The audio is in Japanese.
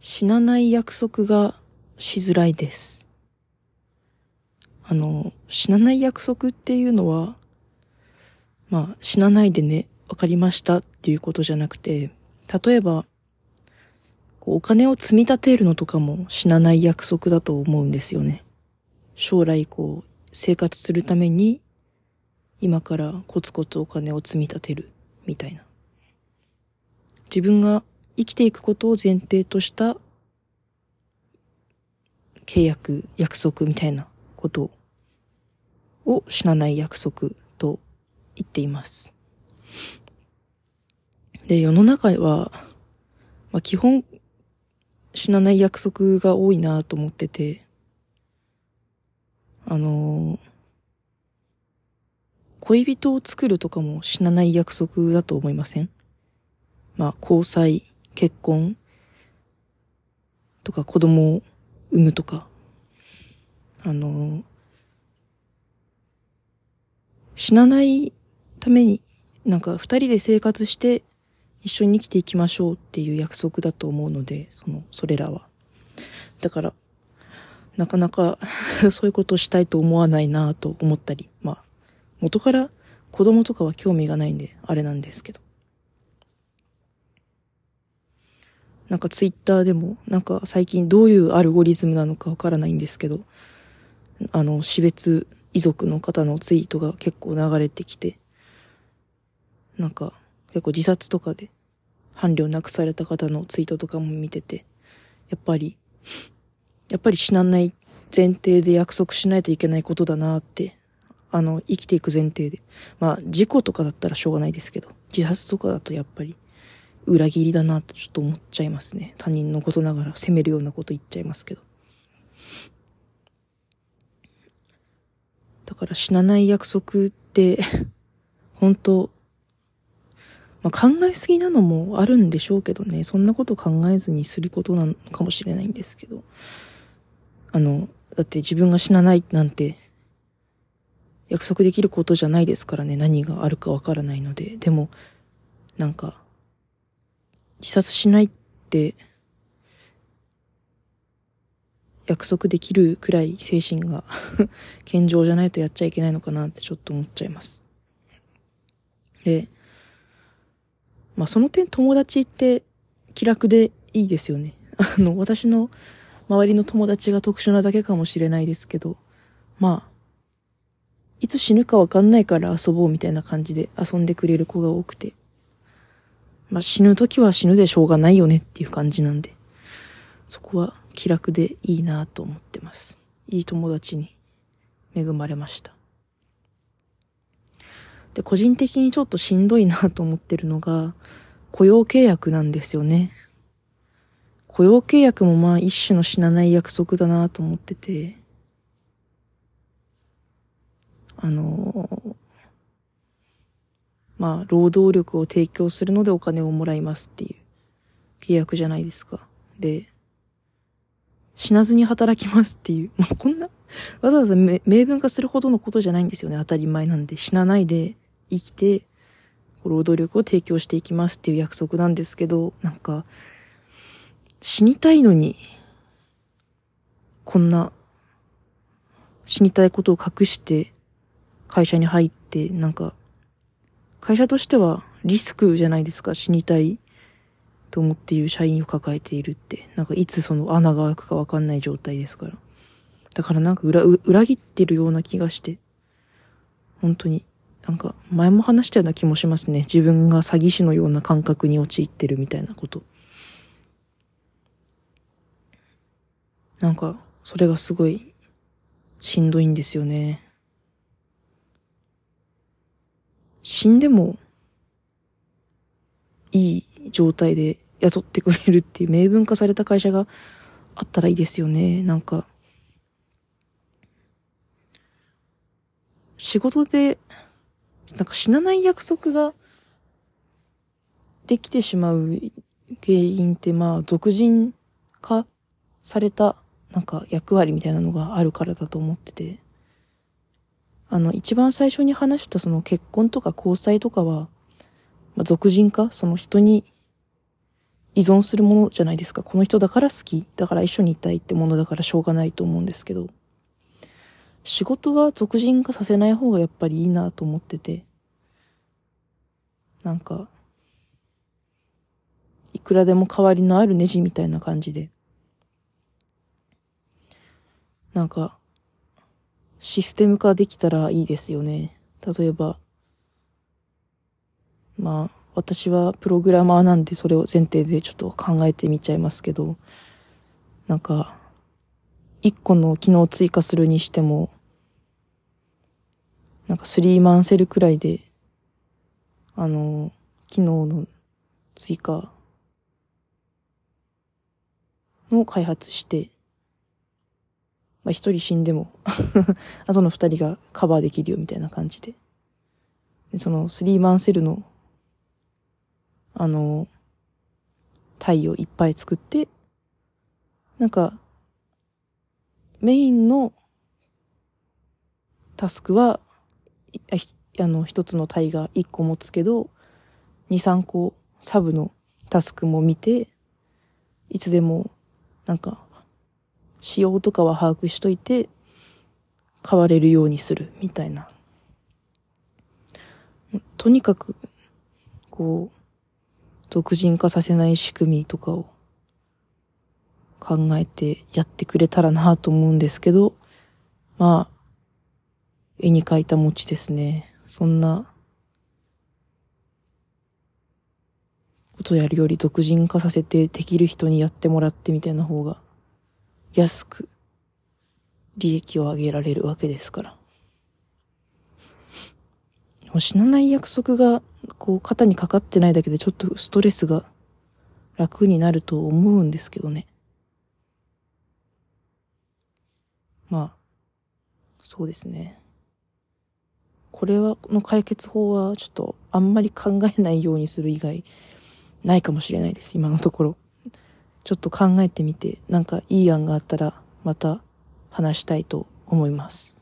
死なない約束がしづらいです。あの、死なない約束っていうのは、まあ、死なないでね、わかりましたっていうことじゃなくて、例えば、お金を積み立てるのとかも死なない約束だと思うんですよね。将来こう、生活するために、今からコツコツお金を積み立てる、みたいな。自分が生きていくことを前提とした契約、約束みたいなことを死なない約束と言っています。で、世の中は、まあ、基本死なない約束が多いなと思ってて、あの恋人を作るとかも死なない約束だと思いません？まあ、交際、結婚？とか子供を産むとか、あの、死なないために、なんか二人で生活して一緒に生きていきましょうっていう約束だと思うので、その、それらは。だから、なかなか そういうことをしたいと思わないなと思ったり、まあ、元から子供とかは興味がないんで、あれなんですけど。なんかツイッターでも、なんか最近どういうアルゴリズムなのかわからないんですけど、あの、死別遺族の方のツイートが結構流れてきて、なんか結構自殺とかで伴侶を亡くされた方のツイートとかも見てて、やっぱり、やっぱり死なない前提で約束しないといけないことだなって、あの、生きていく前提で。まあ、事故とかだったらしょうがないですけど、自殺とかだとやっぱり、裏切りだなとちょっと思っちゃいますね。他人のことながら責めるようなこと言っちゃいますけど。だから死なない約束って、本当まあ、考えすぎなのもあるんでしょうけどね。そんなこと考えずにすることなのかもしれないんですけど。あの、だって自分が死なないなんて、約束できることじゃないですからね。何があるかわからないので。でも、なんか、自殺しないって、約束できるくらい精神が 健常じゃないとやっちゃいけないのかなってちょっと思っちゃいます。で、まあその点友達って気楽でいいですよね。あの、私の周りの友達が特殊なだけかもしれないですけど、まあ、いつ死ぬかわかんないから遊ぼうみたいな感じで遊んでくれる子が多くて、まあ死ぬ時は死ぬでしょうがないよねっていう感じなんで、そこは気楽でいいなと思ってます。いい友達に恵まれました。で、個人的にちょっとしんどいなと思ってるのが、雇用契約なんですよね。雇用契約もまあ一種の死なない約束だなと思ってて、あのまあ、労働力を提供するのでお金をもらいますっていう契約じゃないですか。で、死なずに働きますっていう、まあ、こんな、わざわざ明文化するほどのことじゃないんですよね。当たり前なんで。死なないで生きて、労働力を提供していきますっていう約束なんですけど、なんか、死にたいのに、こんな、死にたいことを隠して、会社に入って、なんか、会社としてはリスクじゃないですか、死にたいと思っている社員を抱えているって。なんかいつその穴が開くかわかんない状態ですから。だからなんか裏、裏切ってるような気がして。本当に。なんか前も話したような気もしますね。自分が詐欺師のような感覚に陥ってるみたいなこと。なんか、それがすごいしんどいんですよね。死んでもいい状態で雇ってくれるっていう明文化された会社があったらいいですよね。なんか、仕事で、なんか死なない約束ができてしまう原因ってまあ、俗人化されたなんか役割みたいなのがあるからだと思ってて。あの、一番最初に話したその結婚とか交際とかは、まあ、俗人化その人に依存するものじゃないですか？この人だから好き。だから一緒にいたいってものだからしょうがないと思うんですけど。仕事は俗人化させない方がやっぱりいいなと思ってて。なんか、いくらでも代わりのあるネジみたいな感じで。なんか、システム化できたらいいですよね。例えば、まあ、私はプログラマーなんでそれを前提でちょっと考えてみちゃいますけど、なんか、一個の機能を追加するにしても、なんかスリーマンセルくらいで、あの、機能の追加の開発して、まあ一人死んでも あとの二人がカバーできるよみたいな感じで。でそのスリーマンセルの、あの、太陽いっぱい作って、なんか、メインのタスクは、あの、一つの体が一個持つけど、二、三個サブのタスクも見て、いつでも、なんか、仕様とかは把握しといて、変われるようにする、みたいな。とにかく、こう、独人化させない仕組みとかを考えてやってくれたらなと思うんですけど、まあ、絵に描いた餅ですね。そんな、ことやるより独人化させてできる人にやってもらってみたいな方が安く利益を上げられるわけですから。もう死なない約束が、こう、肩にかかってないだけでちょっとストレスが楽になると思うんですけどね。まあ、そうですね。これは、の解決法はちょっとあんまり考えないようにする以外ないかもしれないです、今のところ。ちょっと考えてみて、なんかいい案があったらまた話したいと思います。